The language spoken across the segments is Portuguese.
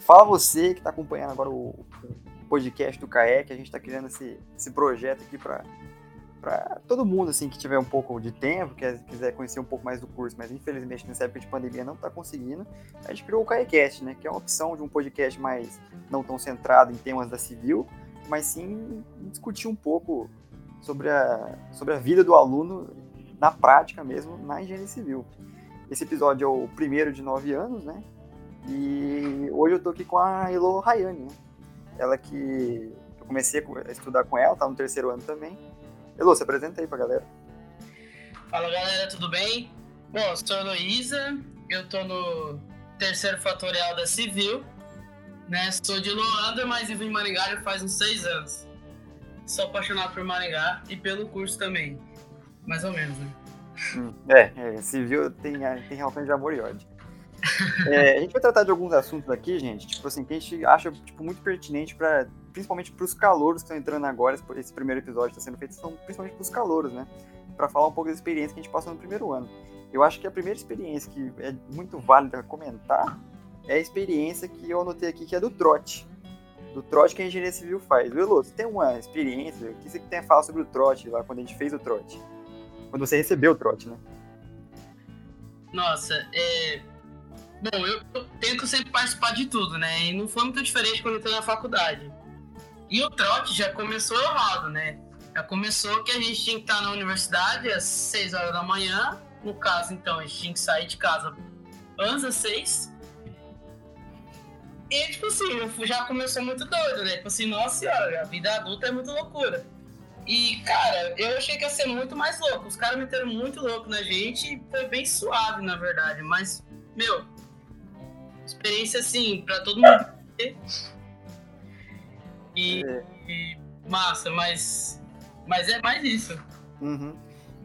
Fala você que está acompanhando agora o, podcast do CAEC, a gente está criando esse, esse projeto aqui para para todo mundo assim que tiver um pouco de tempo, que quiser conhecer um pouco mais do curso, mas infelizmente nessa época de pandemia não está conseguindo, a gente criou o CAECast, né, que é uma opção de um podcast mais não tão centrado em temas da civil, mas sim discutir um pouco sobre a, sobre a vida do aluno na prática mesmo, na engenharia civil. Esse episódio é o primeiro de nove anos, né? E hoje eu tô aqui com a Elo Rayane, né? Ela que eu comecei a estudar com ela, tá no terceiro ano também. Elo, se apresenta aí pra galera. Fala galera, tudo bem? Bom, sou a Heloísa, eu tô no terceiro fatorial da Civil, né? Sou de Loanda, mas vivo em Maringá já faz uns seis anos. Sou apaixonado por Maringá e pelo curso também. Mais ou menos, né? Hum, é, é, civil tem, tem relações de amor e ódio. É, a gente vai tratar de alguns assuntos aqui, gente, tipo assim, que a gente acha tipo, muito pertinente para principalmente para os calouros que estão entrando agora, esse primeiro episódio está sendo feito, são principalmente para os calouros, né? Para falar um pouco da experiência que a gente passou no primeiro ano. Eu acho que a primeira experiência que é muito válida comentar é a experiência que eu anotei aqui, que é do trote. Do trote que a engenharia civil faz. Velo, você tem uma experiência? O que você tem a falar sobre o trote lá, quando a gente fez o trote? Quando você recebeu o trote, né? Nossa, é... Bom, eu, tento sempre participar de tudo, né? E não foi muito diferente quando eu entrei na faculdade. E o trote já começou errado, né? Já começou que a gente tinha que estar na universidade às 6 horas da manhã. No caso, então, a gente tinha que sair de casa antes das 6. E, tipo assim, já começou muito doido, né? Tipo assim, nossa senhora, a vida adulta é muito loucura. E, cara, eu achei que ia ser muito mais louco. Os caras meteram muito louco na gente e foi bem suave, na verdade. Mas, meu, experiência assim, pra todo mundo. E, é. e massa, mas, mas é mais isso. Uhum.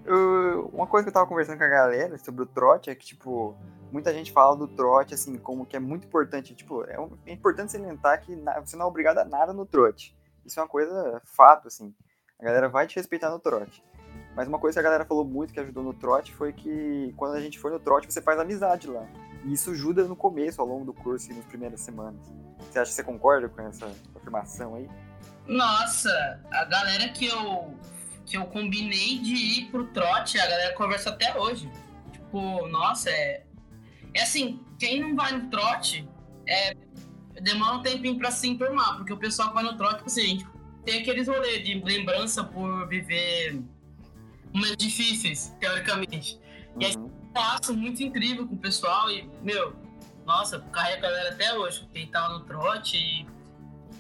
Eu, uma coisa que eu tava conversando com a galera sobre o trote é que, tipo, muita gente fala do trote, assim, como que é muito importante. Tipo, é, é importante salientar que você não é obrigado a nada no trote. Isso é uma coisa fato, assim. A galera vai te respeitar no trote. Mas uma coisa que a galera falou muito que ajudou no trote foi que quando a gente foi no trote, você faz amizade lá. E isso ajuda no começo, ao longo do curso e nas primeiras semanas. Você acha que você concorda com essa afirmação aí? Nossa, a galera que eu que eu combinei de ir pro trote, a galera conversa até hoje. Tipo, nossa, é. É assim, quem não vai no trote é, demora um tempinho pra se enturmar, porque o pessoal que vai no trote, tipo assim, a gente tem aqueles rolês de lembrança por viver momentos difíceis, teoricamente. Uhum. E aí passo muito incrível com o pessoal e, meu, nossa, carrega a galera até hoje. Quem tá no trote e.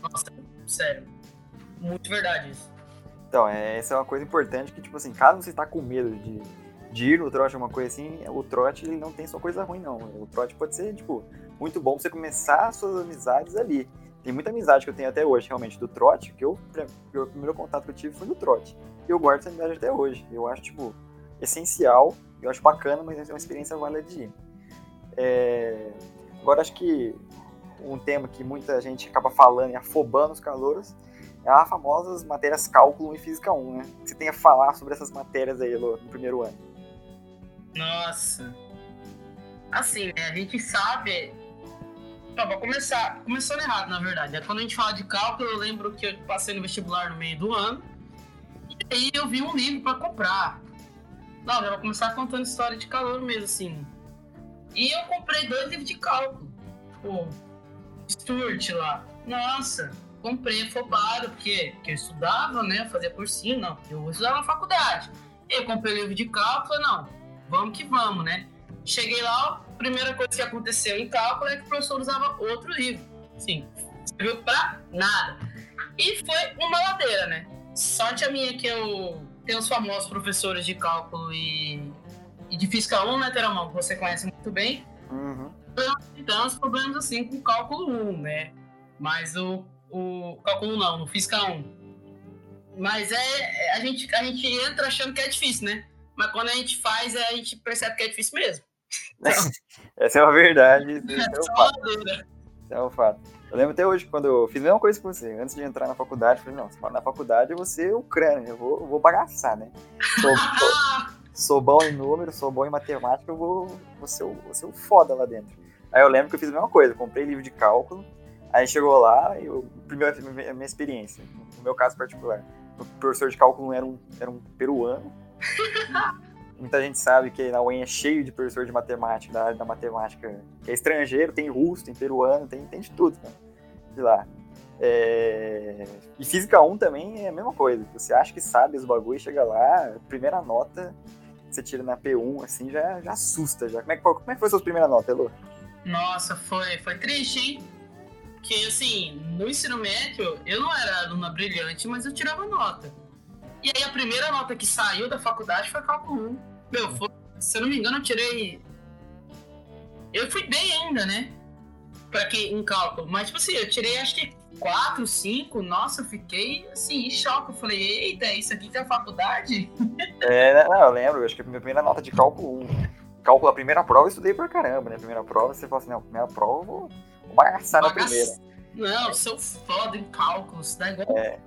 Nossa, sério. Muito verdade isso. Então, é, essa é uma coisa importante que, tipo assim, caso você tá com medo de, de ir no trote, uma coisa assim, o trote ele não tem só coisa ruim, não. O trote pode ser, tipo, muito bom pra você começar suas amizades ali. Tem muita amizade que eu tenho até hoje, realmente, do trote, que eu, o primeiro contato que eu tive foi no trote. E eu guardo essa amizade até hoje. Eu acho, tipo, essencial, eu acho bacana, mas é uma experiência válida de ir. É... Agora, acho que um tema que muita gente acaba falando e afobando os calouros é as famosas matérias cálculo e física 1, né? Você tem a falar sobre essas matérias aí, Lô, no primeiro ano. Nossa. Assim, né? A gente sabe Tá, vou começar. Começando errado, na verdade. É quando a gente fala de cálculo, eu lembro que eu passei no vestibular no meio do ano. E aí eu vi um livro para comprar. Não, já vou começar contando história de calor mesmo, assim. E eu comprei dois livros de cálculo. Pô, Stuart lá. Nossa, comprei afobado, porque, porque eu estudava, né? Fazia cursinho, não. Eu vou estudar na faculdade. Eu comprei livro de cálculo, não. Vamos que vamos, né? Cheguei lá, a primeira coisa que aconteceu em cálculo é que o professor usava outro livro. Sim, serviu pra nada. E foi uma ladeira, né? Sorte a minha que eu tenho os famosos professores de cálculo e, e de física 1, né, Teramão, que você conhece muito bem. Uhum. Então, os problemas assim com o cálculo 1, né? Mas o, o cálculo não, no física 1. Mas é, a gente, a gente entra achando que é difícil, né? Mas quando a gente faz, a gente percebe que é difícil mesmo. Essa é uma verdade. É, é, um fato. Isso é um fato. Eu lembro até hoje, quando eu fiz a mesma coisa que você. Antes de entrar na faculdade, eu falei, não, na faculdade eu vou ser o crânio, eu vou, eu vou bagaçar, né? Sou, sou, sou, bom em número, sou bom em matemática, eu vou, vou, ser o, vou ser foda lá dentro. Aí eu lembro que eu fiz a mesma coisa, comprei livro de cálculo, Aí chegou lá, e o primeiro, a minha experiência, no meu caso particular, o professor de cálculo era um, era um peruano. Muita gente sabe que na UEM é cheio de professor de matemática, da área da matemática, é estrangeiro, tem russo, tem peruano, tem, tem de tudo, né? De lá. É... E Física 1 também é a mesma coisa. Você acha que sabe os bagulhos, chega lá, primeira nota que você tira na P1, assim, já, já assusta. Já. Como, é que, como é que foi a sua primeira nota, Elô? Nossa, foi, foi triste, hein? Porque, assim, no ensino médio, eu não era aluna brilhante, mas eu tirava nota. E aí a primeira nota que saiu da faculdade foi cálculo 1. Meu, foi, se eu não me engano, eu tirei. Eu fui bem ainda, né? Pra quem em cálculo. Mas, tipo assim, eu tirei acho que 4, 5. Nossa, eu fiquei assim, em choque. Eu falei, eita, isso aqui que é faculdade? É, não, eu lembro, acho que a minha primeira nota de cálculo 1. Cálculo, a primeira prova eu estudei pra caramba, né? A primeira prova você fala assim, não, a primeira prova eu vou, bagaçar na primeira. Não, sou foda em cálculos, igual. É.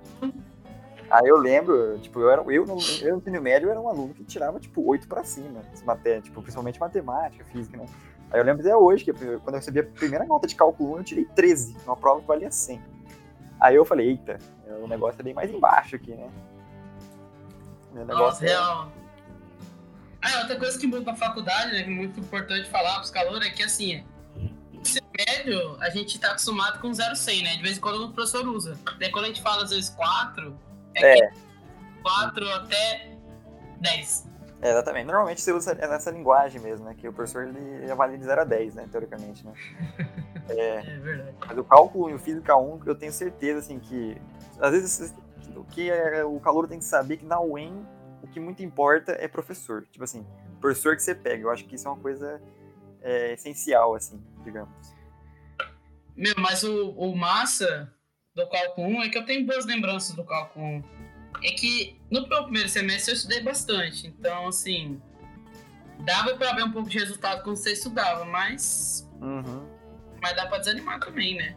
Aí eu lembro, tipo, eu, era, eu, no, eu no ensino médio eu era um aluno que tirava, tipo, 8 pra cima, matéria, tipo, principalmente matemática, física, né? Aí eu lembro até hoje que quando eu recebi a primeira nota de cálculo 1, eu tirei 13, numa prova que valia 100. Aí eu falei, eita, o negócio é bem mais embaixo aqui, né? O negócio Nossa, é... real. Ah, outra coisa que muda na faculdade, né, que é muito importante falar pros calores, é que assim, ensino médio, a gente tá acostumado com 0,100, né? De vez em quando o professor usa. Daí quando a gente fala às vezes 4, é, é. 4 até 10. É, exatamente. Normalmente você usa nessa linguagem mesmo, né? Que o professor ele avalia de 0 a 10, né? Teoricamente, né? É, é verdade. Mas o cálculo e o física 1, eu tenho certeza, assim, que às vezes o que é, o calor tem que saber que na UEM o que muito importa é professor. Tipo assim, professor que você pega. Eu acho que isso é uma coisa é, essencial, assim, digamos. Meu, mas o, o massa do cálculo 1 é que eu tenho boas lembranças do cálculo 1. É que no meu primeiro semestre eu estudei bastante, então assim, dava para ver um pouco de resultado quando você estudava, mas. Uhum. Mas dá para desanimar também, né?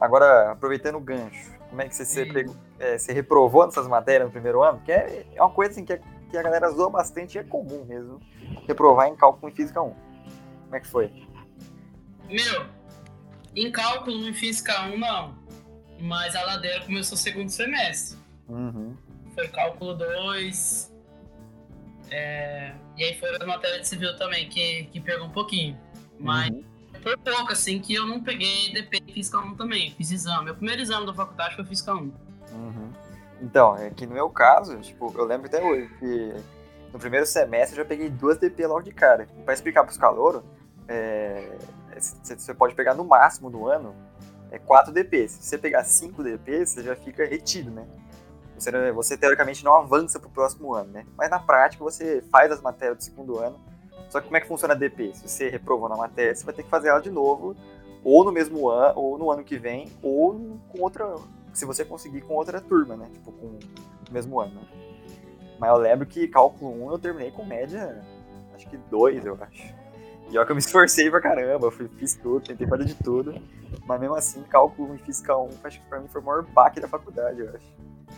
Agora, aproveitando o gancho, como é que você, você, pegou, é, você reprovou nessas matérias no primeiro ano? Que é, é uma coisa assim, que, é, que a galera zoa bastante e é comum mesmo. Reprovar em cálculo em física 1. Como é que foi? Meu, em cálculo em física 1 não. Mas a ladeira começou no segundo semestre. Uhum. Foi cálculo 2. É, e aí foram as matérias de civil também, que, que pegou um pouquinho. Mas uhum. foi pouco, assim, que eu não peguei DP em Física 1 também. Fiz exame. Meu primeiro exame da faculdade foi Física 1. Uhum. Então, é que no meu caso, tipo, eu lembro até hoje que no primeiro semestre eu já peguei duas DP logo de cara. Para explicar para os calouros, é, você pode pegar no máximo no ano é 4 DPs. Se você pegar 5 DPs, você já fica retido, né? Você, você teoricamente não avança para o próximo ano, né? Mas na prática você faz as matérias do segundo ano. Só que como é que funciona a DP? Se você reprovou na matéria, você vai ter que fazer ela de novo, ou no mesmo ano, ou no ano que vem, ou com outra. Se você conseguir com outra turma, né? Tipo, com o mesmo ano. Né? Mas eu lembro que cálculo 1 eu terminei com média, acho que 2, eu acho. E olha que eu me esforcei pra caramba, fui, fiz tudo, tentei fazer de tudo. Mas mesmo assim, cálculo em física 1, acho que pra mim foi o maior baque da faculdade, eu acho.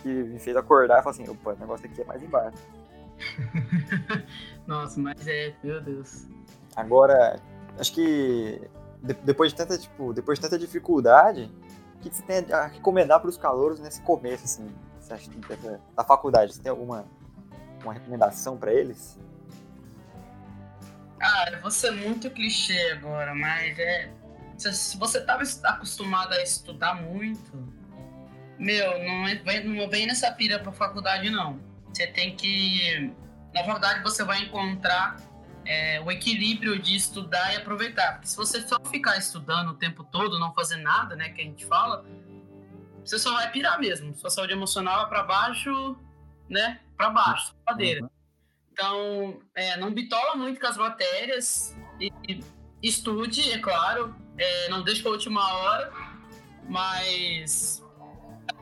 Que me fez acordar e falar assim, opa, o negócio aqui é mais embaixo. Nossa, mas é, meu Deus. Agora, acho que depois de tanta, tipo, depois de tanta dificuldade, o que você tem a recomendar para os calouros nesse começo, assim, você acha que da faculdade? Você tem alguma uma recomendação para eles? Ah, eu vou ser muito clichê agora, mas é. Se você estava acostumado a estudar muito, meu, não, é, não vem nessa pira pra faculdade, não. Você tem que. Na faculdade você vai encontrar é, o equilíbrio de estudar e aproveitar. Porque se você só ficar estudando o tempo todo, não fazer nada, né, que a gente fala, você só vai pirar mesmo. Sua saúde emocional é para baixo, né, para baixo, madeira. Uhum. Então, é, não bitola muito com as matérias e, e estude, é claro, é, não deixe para a última hora, mas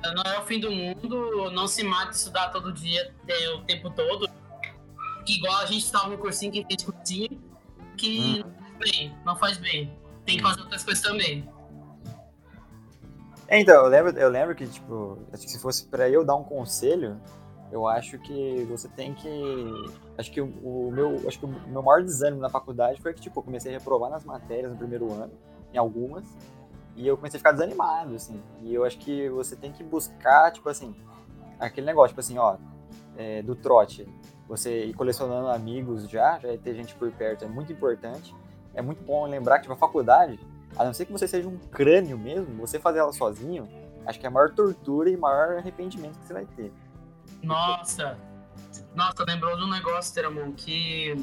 não é o fim do mundo, não se mate estudar todo dia, é, o tempo todo. Que igual a gente estava no cursinho, que fez cursinho, que hum. não faz bem, não faz bem. Tem que fazer outras coisas também. É, então, eu lembro, eu lembro que, tipo, acho que se fosse para eu dar um conselho, eu acho que você tem que. Acho que o, o, meu, acho que o meu maior desânimo na faculdade foi que tipo, eu comecei a reprovar nas matérias no primeiro ano, em algumas, E eu comecei a ficar desanimado, assim. E eu acho que você tem que buscar, tipo assim, aquele negócio, tipo assim, ó, é, do trote. Você ir colecionando amigos já, já ter gente por perto é muito importante. É muito bom lembrar que, tipo, a faculdade, a não ser que você seja um crânio mesmo, você fazer ela sozinho, acho que é a maior tortura e maior arrependimento que você vai ter. Nossa! Nossa, lembrou de um negócio, Teramon, que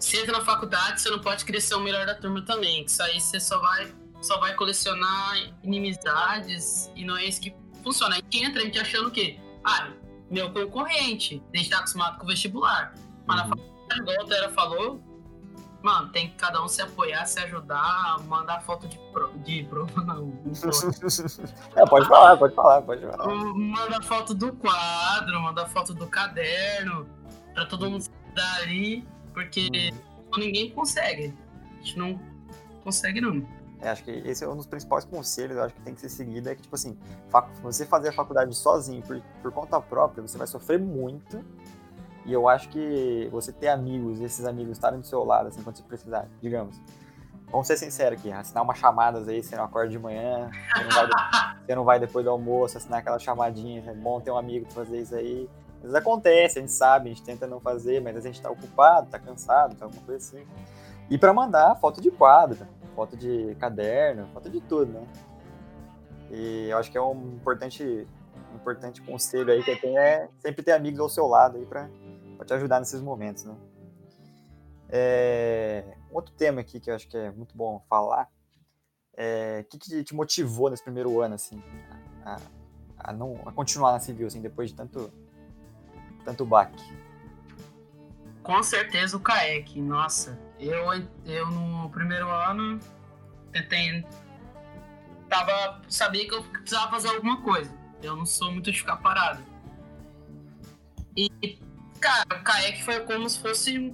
você entra na faculdade, você não pode ser o melhor da turma também. Que isso aí você só vai, só vai colecionar inimizades e não é isso que funciona. A gente entra a gente achando que, ah, meu concorrente, a gente tá acostumado com o vestibular. Mas na uhum. faculdade, igual a Tera falou, mano, tem que cada um se apoiar, se ajudar, mandar foto de, pro, de prova, não. é, pode falar, pode falar, pode falar. Manda foto do quadro, manda foto do caderno, pra todo mundo se dar ali, porque uhum. ninguém consegue. A gente não consegue, não. É, acho que esse é um dos principais conselhos, eu acho que tem que ser seguido, é que, tipo assim, você fazer a faculdade sozinho, por, por conta própria, você vai sofrer muito, e eu acho que você ter amigos, esses amigos estarem do seu lado, assim, quando você precisar, digamos. Vamos ser sinceros aqui, assinar umas chamadas aí, você não acorda de manhã, você não vai, você não vai depois do almoço, assinar aquela chamadinha, é bom ter um amigo pra fazer isso aí. Às vezes acontece, a gente sabe, a gente tenta não fazer, mas a gente tá ocupado, tá cansado, tá alguma coisa assim. E para mandar foto de quadro, foto de caderno, foto de tudo, né? E eu acho que é um importante, um importante conselho aí que tenho é sempre ter amigos ao seu lado aí para te ajudar nesses momentos, né? É, outro tema aqui que eu acho que é muito bom falar é o que, que te motivou nesse primeiro ano, assim, a, a, não, a continuar na civil, assim, depois de tanto, tanto baque? Com certeza o CAEC, nossa. Eu, eu no primeiro ano tentei. Tava, sabia que eu precisava fazer alguma coisa. Eu não sou muito de ficar parado. E, cara, o CAEC foi como se fosse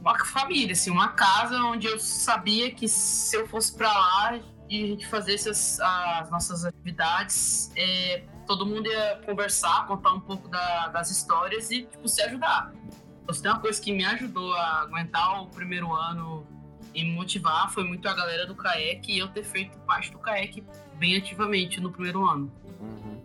uma família, assim, uma casa onde eu sabia que se eu fosse para lá e a gente fazesse as, as nossas atividades, é, todo mundo ia conversar, contar um pouco da, das histórias e, tipo, se ajudar. Se tem uma coisa que me ajudou a aguentar o primeiro ano e me motivar foi muito a galera do CAEC e eu ter feito parte do CAEC bem ativamente no primeiro ano. Uhum.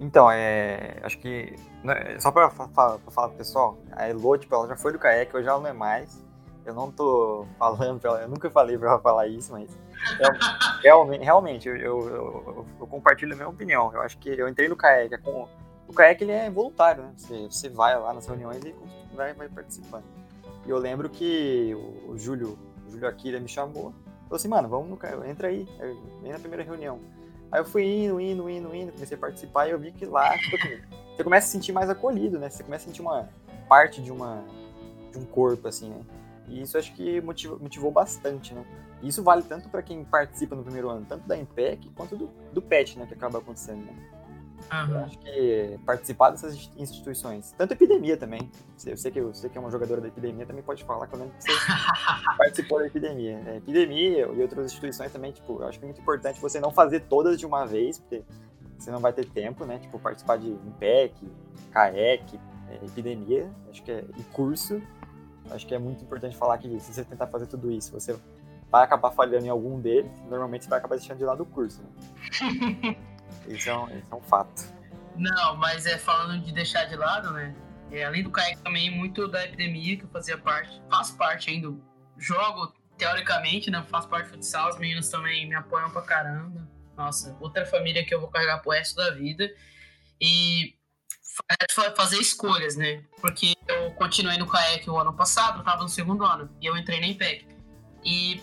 Então, é, acho que. Né, só pra, falar, pro pessoal, a Elo, tipo, ela já foi do CAEC, hoje ela não é mais. Eu não tô falando pra ela, eu nunca falei pra ela falar isso, mas. realmente, realmente eu, eu, eu, eu, compartilho a minha opinião. Eu acho que eu entrei no CAEC com o kayak ele é voluntário, né? Você, você vai lá nas reuniões e vai, vai participando. E eu lembro que o, o Júlio, o Júlio Akira me chamou. Falou assim, mano, vamos no kayak, entra aí, vem na primeira reunião. Aí eu fui indo, indo, indo, indo, comecei a participar e eu vi que lá, tipo assim, você começa a se sentir mais acolhido, né? Você começa a sentir uma parte de uma de um corpo, assim, né? E isso acho que motivou, motivou bastante, né? E isso vale tanto para quem participa no primeiro ano, tanto da IMPEC quanto do, do PET, né? Que acaba acontecendo, né? Uhum. Eu acho que participar dessas instituições, tanto epidemia também. Eu sei que você que é uma jogadora da epidemia também pode falar que eu lembro que você participou da epidemia. É, epidemia e outras instituições também, tipo, eu acho que é muito importante você não fazer todas de uma vez, porque você não vai ter tempo, né? Tipo, participar de IMPEC, CAEC, é, epidemia, acho que é, e curso. Acho que é muito importante falar que se você tentar fazer tudo isso, você vai acabar falhando em algum deles, normalmente você vai acabar deixando de lado o curso. Né? Isso é um, isso é um fato. Não, mas é falando de deixar de lado, né? É, além do CAEC também, muito da epidemia que eu fazia parte, faço parte ainda, jogo teoricamente, né? Faço parte do futsal, os meninos também me apoiam pra caramba. Nossa, outra família que eu vou carregar pro resto da vida. E fazer escolhas, né? Porque eu continuei no CAEC o ano passado, eu tava no segundo ano, e eu entrei na IPEC. E,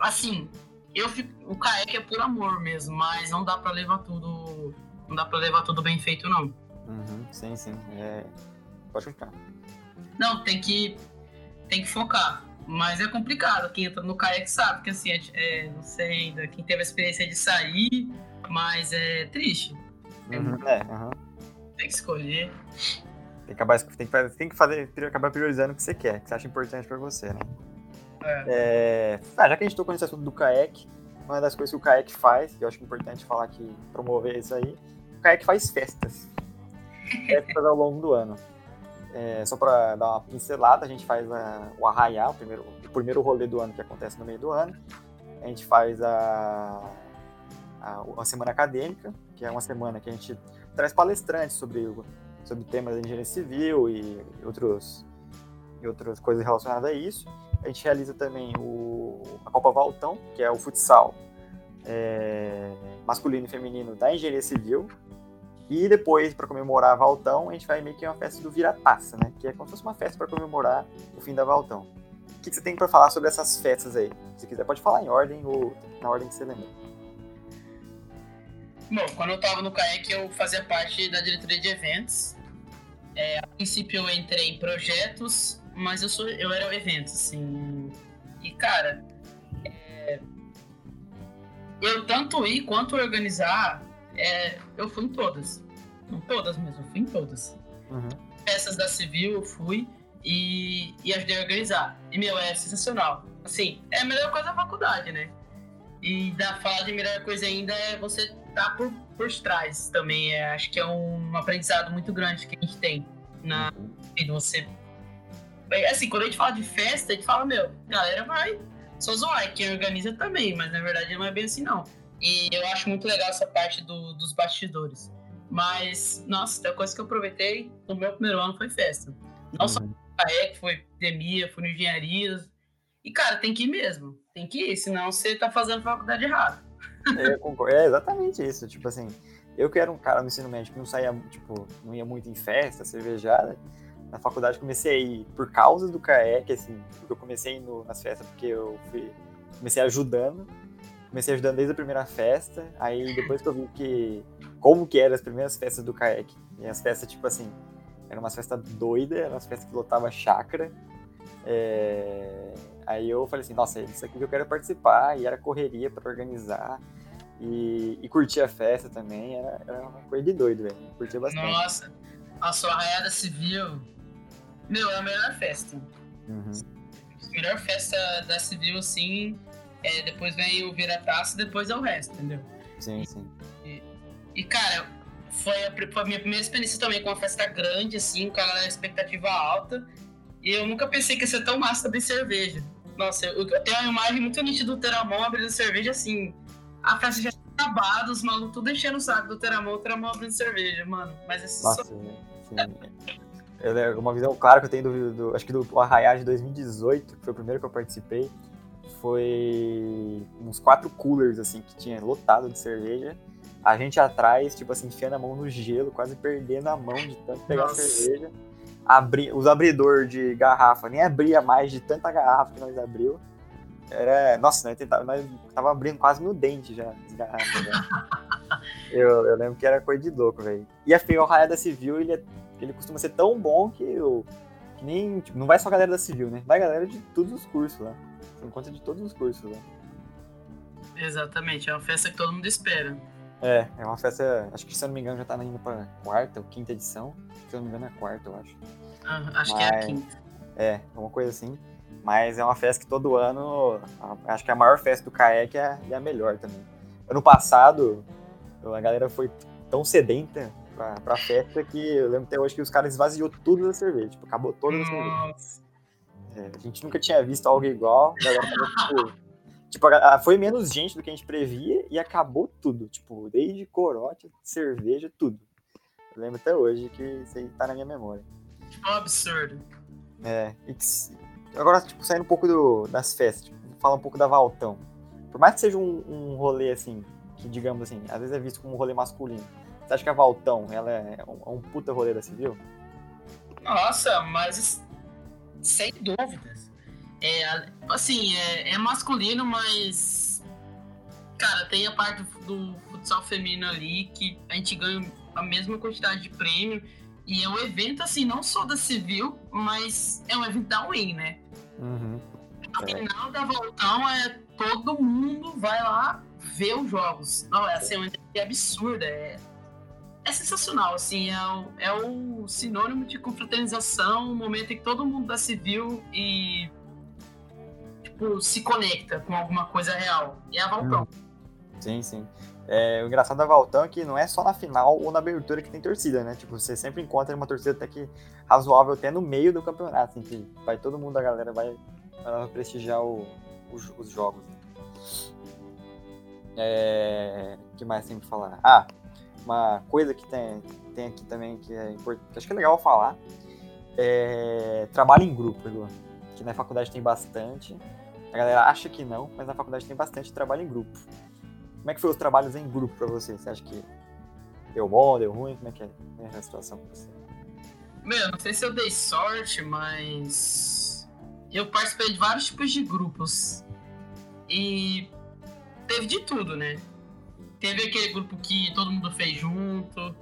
assim, eu fico, o CAEC é por amor mesmo, mas não dá para levar tudo. Não dá para levar tudo bem feito, não. Uhum, sim, sim. É... Pode ficar. Não, tem que. Tem que focar. Mas é complicado. Quem entra no CAEC sabe que assim, é, é, não sei ainda quem teve a experiência de sair, mas é triste. Uhum, é, uhum. Tem que escolher. Tem que, acabar, tem que, tem que fazer, acabar priorizando o que você quer, o que você acha importante para você, né? É. É... Ah, já que a gente tocou nesse assunto do CAEC, uma das coisas que o CAEC faz, que eu acho é importante falar que promover isso aí, o CAEC faz festas. Festas ao longo do ano. É, só para dar uma pincelada, a gente faz a, o Arraiá, o primeiro, o primeiro rolê do ano que acontece no meio do ano. a gente faz a, a, a semana acadêmica, que é uma semana que a gente traz palestrantes sobre, sobre temas da engenharia civil e outros, e outras coisas relacionadas a isso. A gente realiza também o, a Copa Valtão, que é o futsal é, masculino e feminino da engenharia civil. E depois, para comemorar a Valtão, a gente vai meio que uma festa do Vira-Taça, né? Que é como se fosse uma festa para comemorar o fim da Valtão. O que, você tem para falar sobre essas festas aí? Se quiser, pode falar em ordem ou na ordem que você lembra. Bom, quando eu estava no CAEC, eu fazia parte da diretoria de eventos. É, a princípio, eu entrei em projetos, mas eu, sou, eu era eventos, assim. E, cara, é, eu tanto ir quanto organizar, é, eu fui em todas. Em todas mesmo, eu fui em todas. Uhum. Peças da Civil eu fui e, e ajudei a organizar. E, meu, é sensacional. Assim, é a melhor coisa da faculdade, né? E da fala de melhor coisa ainda é você estar tá por, por trás também. É, acho que é um aprendizado muito grande que a gente tem na vida. Você. Assim, quando a gente fala de festa, a gente fala, meu, galera vai só zoar, quem organiza também, mas na verdade não é bem assim, não. E eu acho muito legal essa parte do, dos bastidores. Mas, nossa, a coisa que eu aproveitei no meu primeiro ano foi festa. Não uhum. só que foi epidemia, foi no engenharias. E, cara, tem que ir mesmo. Tem que ir, senão você tá fazendo faculdade errada. É, eu concordo. É exatamente isso. Tipo assim, eu que era um cara no ensino médio que não saía, tipo, não ia muito em festa, cervejada na faculdade comecei a ir por causa do CAEC, assim, porque eu comecei indo nas festas porque eu fui, comecei ajudando, comecei ajudando desde a primeira festa, aí depois que eu vi que, como que eram as primeiras festas do CAEC, e as festas, tipo assim, eram umas festas doidas, eram umas festas que lotava chácara, é... aí eu falei assim, nossa, é isso aqui que eu quero participar, e era correria para organizar, e, e curtir a festa também, era, era uma coisa de doido, velho, curtia bastante. Nossa, a sua arraiada civil meu, é a melhor festa. Uhum. A melhor festa da civil, assim, é, depois vem o vira-taça, depois é o resto, entendeu? Sim, sim. E, e cara, foi a, foi a, minha primeira experiência também com uma festa grande, assim, com a expectativa alta. E eu nunca pensei que ia ser tão massa abrir cerveja. Nossa, eu, eu tenho uma imagem muito nítida do Teramon abrindo cerveja, assim. A festa já tinha acabado, os malucos tudo enchendo o saco do Teramon, o Teramon abrindo cerveja, mano. Mas esse Nossa, só... sim. Eu, uma visão clara que eu tenho do, do acho que do Arraiá de 2018, que foi o primeiro que eu participei, foi uns quatro coolers, assim, que tinha lotado de cerveja. A gente atrás, tipo assim, enfiando a mão no gelo, quase perdendo a mão de tanto pegar Nossa. cerveja. Abri, os abridores de garrafa nem abria mais de tanta garrafa que nós abriu. Era, nossa, nós, tentava, nós tava abrindo quase no dente já as garrafas. eu, eu lembro que era coisa de louco, velho. E a Feio da Civil, ele é ele costuma ser tão bom que, eu, que nem. Tipo, não vai só a galera da civil, né? Vai a galera de todos os cursos lá. Você encontra de todos os cursos lá. Exatamente, é uma festa que todo mundo espera. É, é uma festa. Acho que se eu não me engano já tá indo pra quarta ou quinta edição. Se eu não me engano é quarta, eu acho. Ah, acho Mas, que é a quinta. É, uma coisa assim. Mas é uma festa que todo ano. Acho que a maior festa do CAEC é, é a melhor também. Ano passado, a galera foi tão sedenta pra, pra festa que eu lembro até hoje que os caras esvaziou tudo da cerveja. Tipo, acabou toda a cerveja. É, a gente nunca tinha visto algo igual. Galera, tipo, tipo, foi menos gente do que a gente previa e acabou tudo. Tipo, desde corote, cerveja, tudo. Eu lembro até hoje que isso aí tá na minha memória. Um absurdo. É, agora, tipo, saindo um pouco do, das festas, tipo, falar um pouco da Valtão. Por mais que seja um, um rolê assim, que digamos assim, às vezes é visto como um rolê masculino. Você acha que a Valtão, ela é um, um puta rolê da civil? Nossa, mas sem dúvidas. É, assim, é, é, masculino, mas. Cara, tem a parte do futsal feminino ali que a gente ganha a mesma quantidade de prêmio. E é um evento, assim, não só da civil, mas é um evento da Win, né? Uhum. O final da Valtão é todo mundo vai lá ver os jogos. Não, é assim, é absurda. É, é sensacional, assim, é o, é o sinônimo de confraternização, um momento em que todo mundo da civil e tipo, se conecta com alguma coisa real. E é a Valtão. Hum. Sim, sim. É, o engraçado da Valtão é que não é só na final ou na abertura que tem torcida, né? Tipo, você sempre encontra uma torcida até que razoável até no meio do campeonato, assim, que vai todo mundo, a galera vai, vai prestigiar o, os, os, jogos. É... Que mais tem que falar? Ah, uma coisa que tem, tem aqui também que é importante, que acho que é legal falar, é trabalho em grupo, Edu. Que na faculdade tem bastante. A galera acha que não, mas na faculdade tem bastante trabalho em grupo. Como é que foi os trabalhos em grupo para você? Você acha que deu bom, deu ruim? Como é que é, Como é a situação pra você? Meu, não sei se eu dei sorte, mas eu participei de vários tipos de grupos. E teve de tudo, né? Teve aquele grupo que todo mundo fez junto,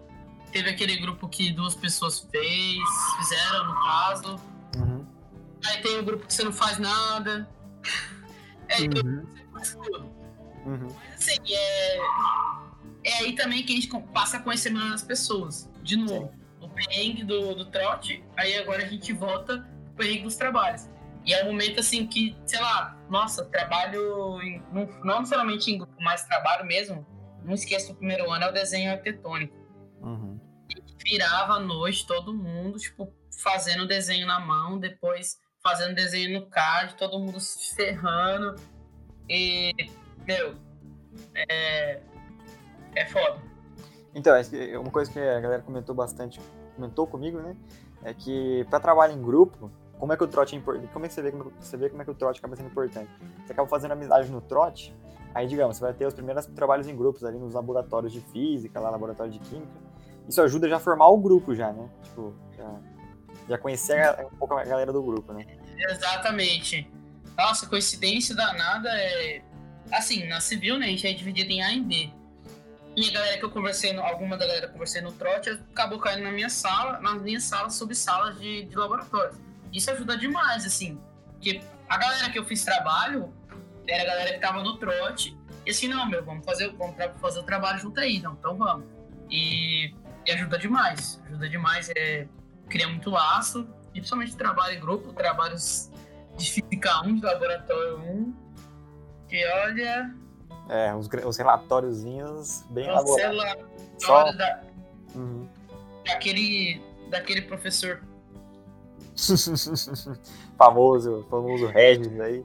teve aquele grupo que duas pessoas fez, fizeram no caso. Uhum. Aí tem o grupo que você não faz nada. É, uhum. você faz tudo. Uhum. Mas assim, é, é aí também que a gente passa a conhecer melhor as pessoas. De novo, Sim. o perrengue do, do trote, aí agora a gente volta pro perrengue dos trabalhos. E é um momento assim que, sei lá, nossa, trabalho em, não, não necessariamente em grupo, mas trabalho mesmo. Não esqueça do primeiro ano é o desenho arquitetônico. Uhum. virava à noite todo mundo, tipo, fazendo desenho na mão, depois fazendo desenho no card, todo mundo se ferrando. E, meu, é, é foda. Então, uma coisa que a galera comentou bastante, comentou comigo, né? É que para trabalho em grupo, como é que o trote é importante? Como é que você vê, como, você vê como é que o trote acaba sendo importante? Você acaba fazendo amizade no trote, aí, digamos, você vai ter os primeiros trabalhos em grupos ali nos laboratórios de física, lá laboratório de química. Isso ajuda já a formar o grupo já, né? Tipo, já, já conhecer um pouco a galera do grupo, né? Exatamente. Nossa, coincidência danada é... Assim, na civil, né, a gente é dividido em A e B. E a galera que eu conversei, no, alguma da galera que eu conversei no trote, acabou caindo na minha sala, nas minhas salas, subsalas de, de laboratório. Isso ajuda demais, assim. Porque a galera que eu fiz trabalho era a galera que tava no trote. E assim, não, meu, vamos fazer, vamos fazer o trabalho junto aí, não, então vamos. E, e ajuda demais. Ajuda demais, é, cria muito laço. E principalmente trabalho em grupo, trabalhos de física 1, de laboratório 1. Que olha. É, os, os relatóriozinhos bem elaborados. Só... da, uhum. daquele, daquele professor famoso, famoso Regis aí.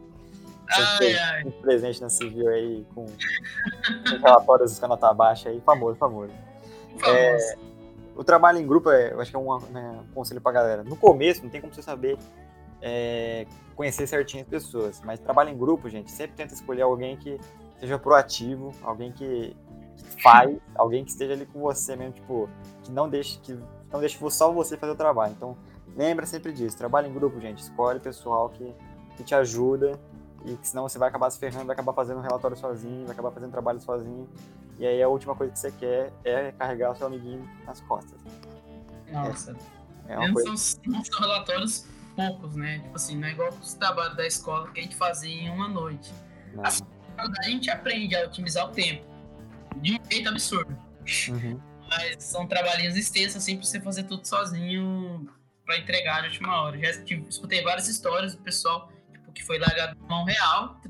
Ai, ai. presente na civil aí com, com relatórios com nota baixa aí, famoso, famoso. famoso. É, o trabalho em grupo, é, eu acho que é um, né, um conselho pra galera. No começo, não tem como você saber é, conhecer certinho as pessoas, mas trabalho em grupo, gente, sempre tenta escolher alguém que seja proativo, alguém que faz, alguém que esteja ali com você mesmo, tipo, que não deixe, que não deixe só você fazer o trabalho. Então, Lembra sempre disso, trabalha em grupo, gente. Escolhe pessoal que, que te ajuda e que senão você vai acabar se ferrando, vai acabar fazendo um relatório sozinho, vai acabar fazendo trabalho sozinho. E aí a última coisa que você quer é carregar o seu amiguinho nas costas. Nossa. É, é uma coisa... são, são relatórios poucos, né? Tipo assim, não é igual os trabalhos da escola que a gente fazia em uma noite. Assim, a gente aprende a otimizar o tempo de um jeito absurdo. Uhum. Mas são trabalhinhos extensos, assim, pra você fazer tudo sozinho para entregar na última hora. Já escutei várias histórias do pessoal que foi largado mão real,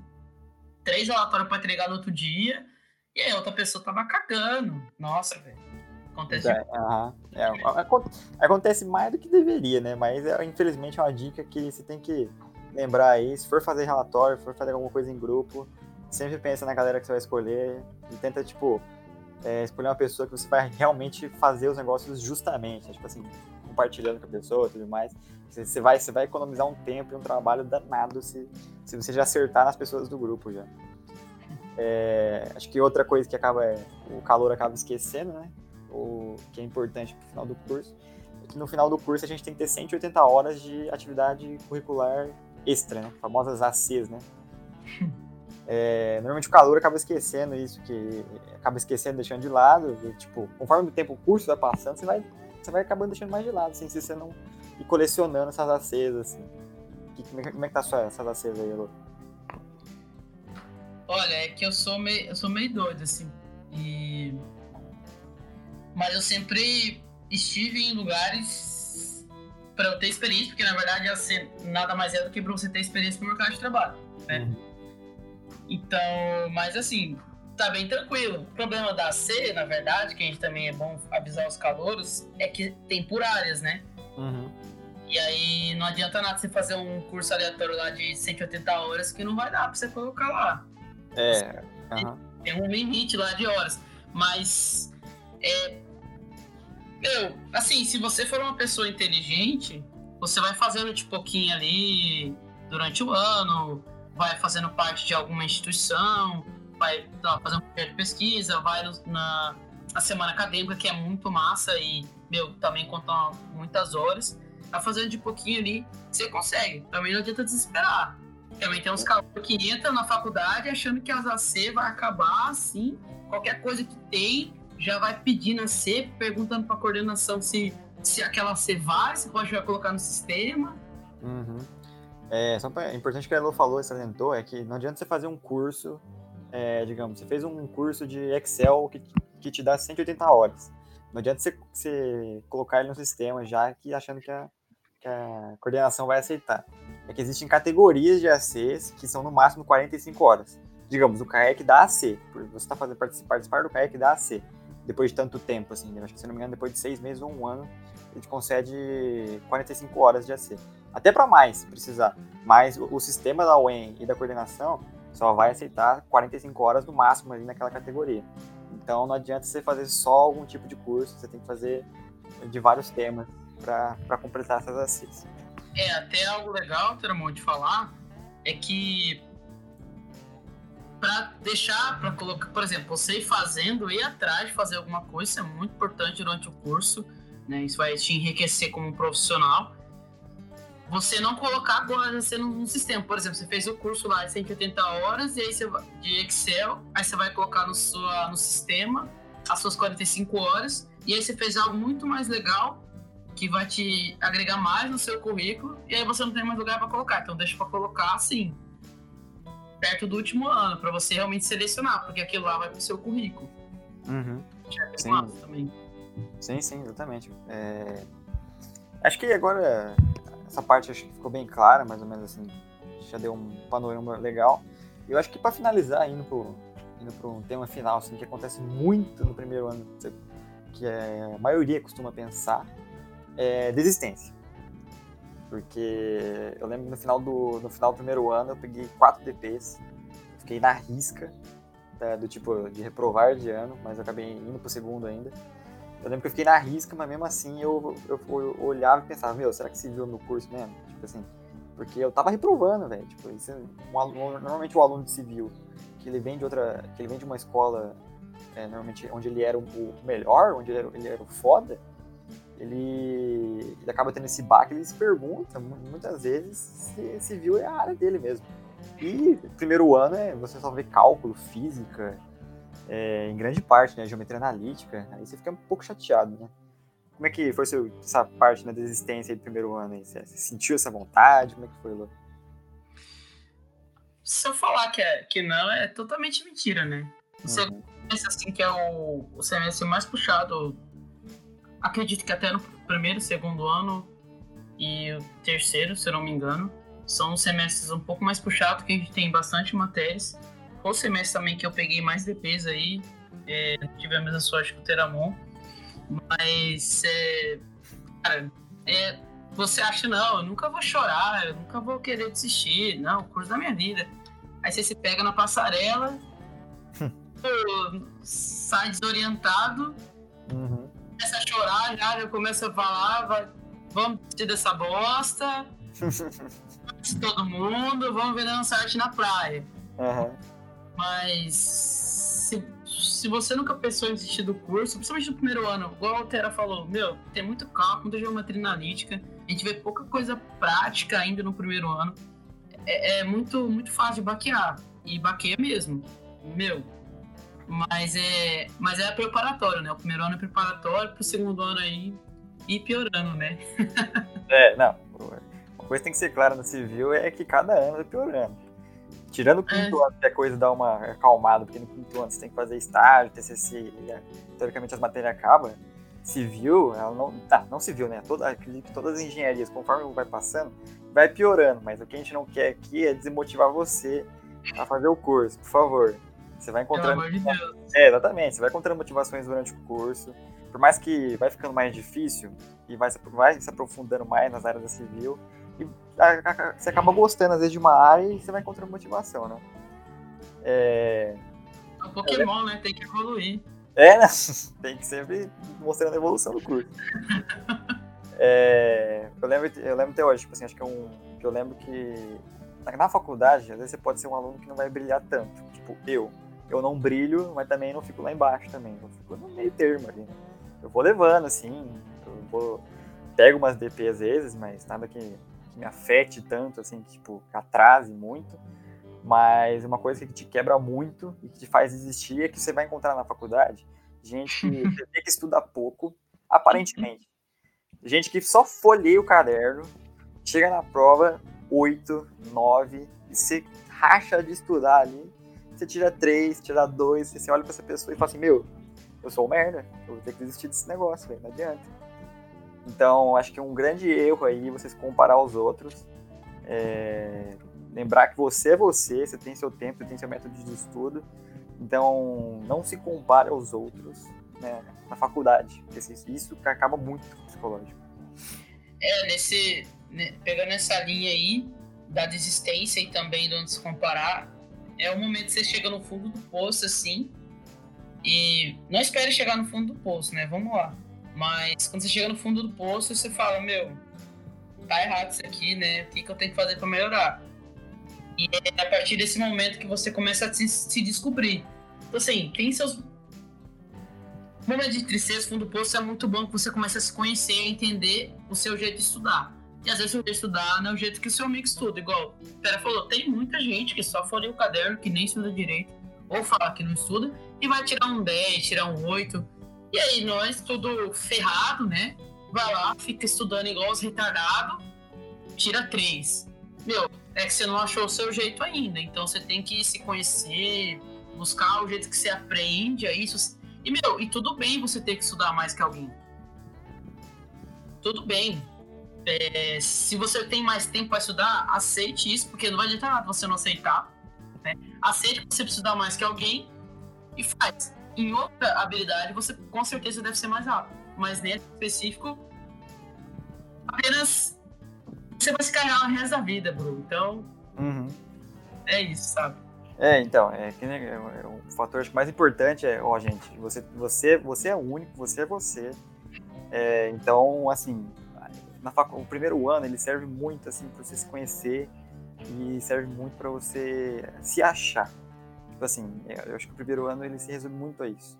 três relatórios para entregar no outro dia, e aí a outra pessoa tava cagando. Nossa, velho. Acontece. É, uh -huh. é, acontece mais do que deveria, né? Mas é, infelizmente é uma dica que você tem que lembrar aí. Se for fazer relatório, for fazer alguma coisa em grupo, sempre pensa na galera que você vai escolher e tenta, tipo, é, escolher uma pessoa que você vai realmente fazer os negócios justamente. Tipo assim, compartilhando com a pessoa e tudo mais. Você vai, você vai economizar um tempo e um trabalho danado se, se você já acertar nas pessoas do grupo já. É, acho que outra coisa que acaba é, o calor acaba esquecendo, né? O que é importante pro final do curso. É que no final do curso a gente tem que ter 180 horas de atividade curricular extra, né? Famosas ACs, né? É, normalmente o calor acaba esquecendo isso, que acaba esquecendo, deixando de lado. E, tipo, conforme o tempo o curso vai passando, você vai você vai acabando deixando mais de lado, assim, se você não ir colecionando essas acesas, assim. como, é, como é que tá sua, essas acesas aí, Lu? Olha, é que eu sou meio, eu sou meio doido, assim. E... Mas eu sempre estive em lugares para eu ter experiência, porque na verdade assim, nada mais é do que para você ter experiência no mercado de trabalho, né? Uhum. Então, mas assim, tá bem tranquilo. O problema da C, na verdade, que a gente também é bom avisar os calouros, é que tem por áreas, né? Uhum. E aí não adianta nada você fazer um curso aleatório lá de 180 horas que não vai dar pra você colocar lá. É. Uhum. Tem um limite lá de horas. Mas. É, eu, assim, se você for uma pessoa inteligente, você vai fazendo de pouquinho ali durante o ano, vai fazendo parte de alguma instituição, vai tá, fazer um projeto de pesquisa, vai na, na semana acadêmica, que é muito massa e, meu, também conta muitas horas. Tá fazendo de pouquinho ali, você consegue. Também não adianta desesperar. Também tem uns caras que entram na faculdade achando que as AC vai acabar assim, qualquer coisa que tem, já vai pedindo a C, perguntando para a coordenação se, se aquela C vai, se pode colocar no sistema. Uhum. É, só pra, é importante que a Elo falou, salientou, é que não adianta você fazer um curso, é, digamos, você fez um curso de Excel que, que te dá 180 horas. Não adianta você, você colocar ele no sistema já que achando que a, que a coordenação vai aceitar. É que existem categorias de ACs que são no máximo 45 horas. Digamos, o CAEC da AC, você está fazendo participar, participar do CAEC da AC depois de tanto tempo, assim, acho que se não me engano, depois de seis meses ou um ano, ele concede 45 horas de AC. Até para mais, se precisar. Mas o, o, sistema da UEM e da coordenação só vai aceitar 45 horas no máximo ali naquela categoria. Então não adianta você fazer só algum tipo de curso, você tem que fazer de vários temas para completar essas ACs. É, até algo legal, Teramon, de falar, é que para deixar, para colocar, por exemplo, você ir fazendo, ir atrás de fazer alguma coisa, isso é muito importante durante o curso, né? Isso vai te enriquecer como profissional. Você não colocar agora você no sistema, por exemplo, você fez o curso lá de 180 horas e aí você de Excel, aí você vai colocar no sua no sistema as suas 45 horas e aí você fez algo muito mais legal que vai te agregar mais no seu currículo e aí você não tem mais lugar para colocar. Então deixa para colocar assim, perto do último ano, para você realmente selecionar, porque aquilo lá vai pro seu currículo. Uhum. É sim. Também. sim, sim, exatamente. É... Acho que agora essa parte acho que ficou bem clara, mais ou menos assim, já deu um panorama legal. Eu acho que para finalizar, indo pro, indo um tema final, assim, que acontece muito no primeiro ano, que é, a maioria costuma pensar, é desistência. Porque eu lembro que no final do, no final do primeiro ano eu peguei quatro DPs, fiquei na risca, tá, do tipo de reprovar de ano, mas acabei indo pro segundo ainda. Eu lembro que eu fiquei na risca, mas mesmo assim eu, eu, eu olhava e pensava, meu, será que se viu no curso mesmo? Tipo assim, porque eu tava reprovando, velho. Tipo, isso, é um aluno, normalmente o aluno de civil, que ele vem de outra, que ele vem de uma escola, é, normalmente onde ele era o, melhor, onde ele era, ele era o foda, ele, ele acaba tendo esse baque, ele se pergunta muitas vezes se civil é a área dele mesmo. E primeiro ano é você só vê cálculo, física, é, em grande parte, né, geometria analítica, aí você fica um pouco chateado, né? Como é que foi seu, essa parte na né, desistência do primeiro ano aí? Você, você, sentiu essa vontade? Como é que foi, Lu? Se eu falar que, é, que não, é totalmente mentira, né? Você uhum. pensa assim que é o, o semestre mais puxado acredito que até no primeiro, segundo ano e o terceiro, se eu não me engano, são semestres um pouco mais puxados, que a gente tem bastante matérias. Foi o semestre também que eu peguei mais DPs aí, é, tive a mesma sorte que o Teramon, mas é, cara, é, você acha, não, eu nunca vou chorar, eu nunca vou querer desistir, não, o curso da minha vida. Aí você se pega na passarela, sai desorientado, uhum começa a chorar já, já começa a falar, vai, vamos desistir dessa bosta, todo mundo, vamos ver dançar arte na praia. Uhum. Mas se, se você nunca pensou em desistir do curso, principalmente no primeiro ano, igual a Tera falou, meu, tem muito cálculo, muita geometria analítica, a gente vê pouca coisa prática ainda no primeiro ano. É, é muito, muito fácil de baquear. E baqueia mesmo. Meu, mas é, mas é preparatório, né? O primeiro ano é preparatório, pro segundo ano aí ir piorando, né? é, não. Uma coisa que tem que ser clara no civil é que cada ano é piorando. Tirando o quinto é. ano, que a coisa dá uma acalmada, porque no quinto ano você tem que fazer estágio, TCC, e, teoricamente as matérias acabam. Civil, ela não. Tá, não civil, né? Toda, acredito que todas as engenharias, conforme vai passando, vai piorando. Mas o que a gente não quer aqui é desmotivar você a fazer o curso, por favor. Você vai encontrando. Pelo amor de Deus. É, exatamente. Você vai encontrando motivações durante o curso. Por mais que vai ficando mais difícil e vai, vai se aprofundando mais nas áreas da civil. E você acaba gostando, às vezes, de uma área e você vai encontrando motivação, né? É, é um Pokémon, né? Tem que evoluir. É, né? Tem que sempre mostrando a evolução do curso. é, eu, lembro, eu lembro até hoje, tipo assim, acho que é um. Que eu lembro que na faculdade, às vezes você pode ser um aluno que não vai brilhar tanto. Tipo, eu. Eu não brilho, mas também não fico lá embaixo também. Eu fico no meio termo ali. Né? Eu vou levando, assim. Eu vou. Pego umas DP às vezes, mas nada que, que me afete tanto, assim, que, tipo, que atrase muito. Mas uma coisa que te quebra muito e que te faz desistir é que você vai encontrar na faculdade gente que, que estuda pouco, aparentemente. Gente que só folheia o caderno, chega na prova 8, 9, e você racha de estudar ali, você tira 3, tira 2, você olha pra essa pessoa e fala assim, meu, eu sou um merda, eu vou ter que desistir desse negócio, véio, não adianta. Então, acho que é um grande erro aí você se comparar aos outros. É, lembrar que você é você, você tem seu tempo, você tem seu método de estudo. Então, não se compare aos outros né, na faculdade, isso acaba muito com o psicológico. É, nesse, né, pegando essa linha aí da desistência e também de onde se comparar, é o momento que você chega no fundo do poço, assim, e não espere chegar no fundo do poço, né? Vamos lá. Mas quando você chega no fundo do poço, você fala, meu, tá errado isso aqui, né? O que, que eu tenho que fazer para melhorar? E é a partir desse momento que você começa a se, se descobrir. Então, assim, tem seus. Momento de tristeza, fundo do poço, é muito bom que você comece a se conhecer, a entender o seu jeito de estudar. E às vezes o jeito de estudar não é o jeito que o seu amigo estuda. Igual o Pera falou, tem muita gente que só folheia o caderno, que nem estuda direito, ou fala que não estuda, e vai tirar um 10, tirar um 8. E aí, nós, tudo ferrado, né? Vai lá, fica estudando igual os retardados, tira 3. Meu, é que você não achou o seu jeito ainda. Então você tem que se conhecer, buscar o jeito que você aprende a isso. E, meu, e tudo bem você ter que estudar mais que alguém. Tudo bem. É, se você tem mais tempo para estudar, aceite isso, porque não vai adiantar nada você não aceitar. Né? Aceite que você precisa estudar mais que alguém e faz. Em outra habilidade, você com certeza deve ser mais rápido. Mas nesse específico, apenas você vai se carregar o resto da vida, bro. Então, uhum. é isso, sabe? É, então, é que né, é, o fator mais importante é, ó, gente, você, você, você é único, você é você. É, então, assim, na facu, o primeiro ano ele serve muito assim para você se conhecer e serve muito para você se achar. Assim, eu acho que o primeiro ano ele se resume muito a isso,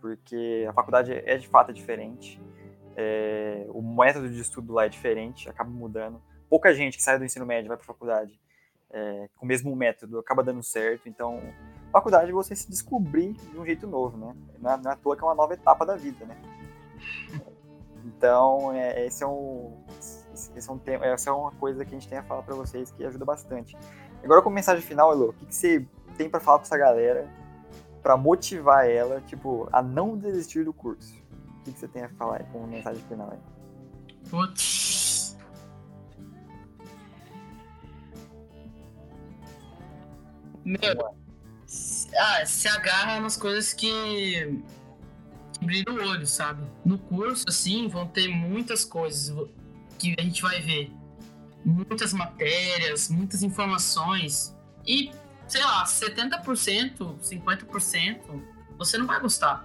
porque a faculdade é de fato diferente, é, o método de estudo lá é diferente, acaba mudando pouca gente que sai do ensino médio vai para faculdade é, com o mesmo método, acaba dando certo. Então, faculdade é você se descobrir de um jeito novo, né? Não é, não é à toa que é uma nova etapa da vida, né? Então, é, esse é um, esse é um tema, essa é uma coisa que a gente tem a falar para vocês que ajuda bastante. Agora, como mensagem final, Elo, o que, que você tem para falar com essa galera para motivar ela, tipo, a não desistir do curso? O que, que você tem a falar aí como mensagem final aí? Putz, Meu, ah, se agarra nas coisas que, que brilham o olho, sabe? No curso, assim, vão ter muitas coisas que a gente vai ver. Muitas matérias, muitas informações. E, sei lá, 70%, 50% você não vai gostar.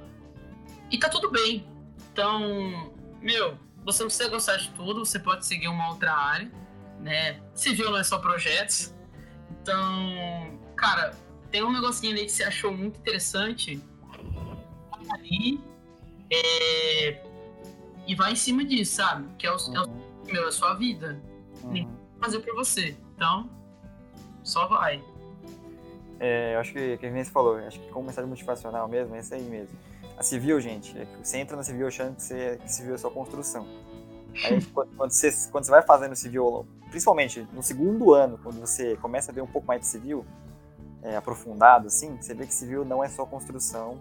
E tá tudo bem. Então, meu, você não precisa gostar de tudo, você pode seguir uma outra área, né? Civil não é só projetos. Então, cara, tem um negocinho ali que você achou muito interessante ali é, e vai em cima disso, sabe? Que é o, uhum. é o meu, é a sua vida. Uhum. Ninguém vai fazer pra você. Então, só vai. É, eu acho que, que você falou, acho que como mensagem motivacional mesmo, é isso aí mesmo. A civil, gente, é você entra na civil achando que, você, que civil é só construção. Aí, quando, quando, você, quando você vai fazendo civil, principalmente no segundo ano, quando você começa a ver um pouco mais de civil, é, aprofundado, assim, você vê que civil não é só construção,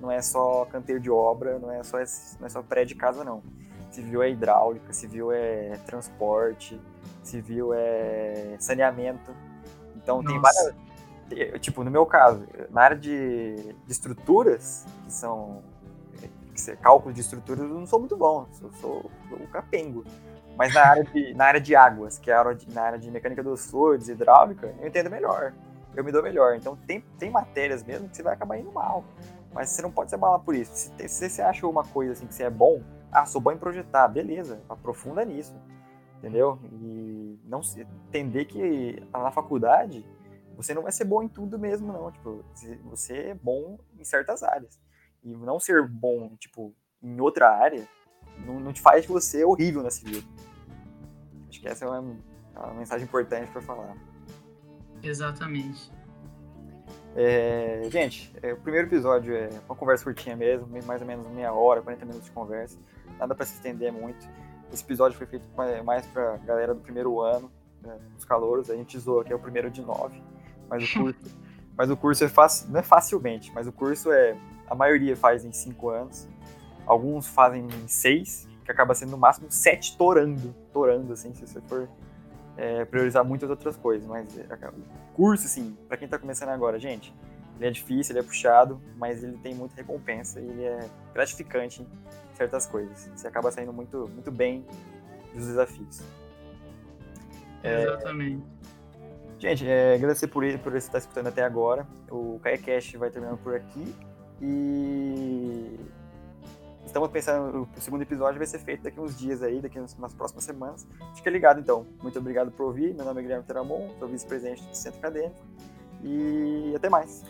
não é só canteiro de obra, não é só, não é só prédio de casa, não. Civil é hidráulica, civil é transporte, civil é saneamento. Então Nossa. tem várias. Tipo, no meu caso, na área de, de estruturas, que são que cálculo de estruturas, eu não sou muito bom, eu sou, o capengo. Mas na área de, na área de águas, que é a área de, na área de mecânica dos fluidos, hidráulica, eu entendo melhor. eu me dou melhor. Então tem, tem matérias mesmo que você vai acabar indo mal. Mas você não pode se abalar por isso. Se, se você achou uma coisa assim que você é bom, ah, sou bom em projetar, beleza, aprofunda nisso. Entendeu? E não entender que na faculdade você não vai ser bom em tudo mesmo, não. Tipo, você é bom em certas áreas. E não ser bom, tipo, em outra área, não, não te faz você horrível nessa vida. Acho que essa é uma, é uma mensagem importante para falar. Exatamente. É, gente, é, o primeiro episódio é uma conversa curtinha mesmo, mais ou menos meia hora, 40 minutos de conversa. Nada para se estender muito. Esse episódio foi feito mais pra galera do primeiro ano, né, os calouros. A gente zoou que é o primeiro de nove, mas o curso, mas o curso é fácil, não é facilmente, mas o curso é a maioria faz em cinco anos, alguns fazem em seis, que acaba sendo no máximo sete torando, torando assim, se você for é, priorizar muitas outras coisas. Mas é, o curso, assim, para quem está começando agora, gente, ele é difícil, ele é puxado, mas ele tem muita recompensa e ele é gratificante em certas coisas. Você acaba saindo muito, muito bem dos desafios. Exatamente. Gente, é, agradecer por, ele, por você estar escutando até agora. O KaiCast vai terminando por aqui. E Estamos pensando, o segundo episódio vai ser feito daqui uns dias aí, daqui nas, nas próximas semanas. Fica ligado então. Muito obrigado por ouvir. Meu nome é Guilherme Teramon, sou vice-presidente do Centro Acadêmico. E até mais.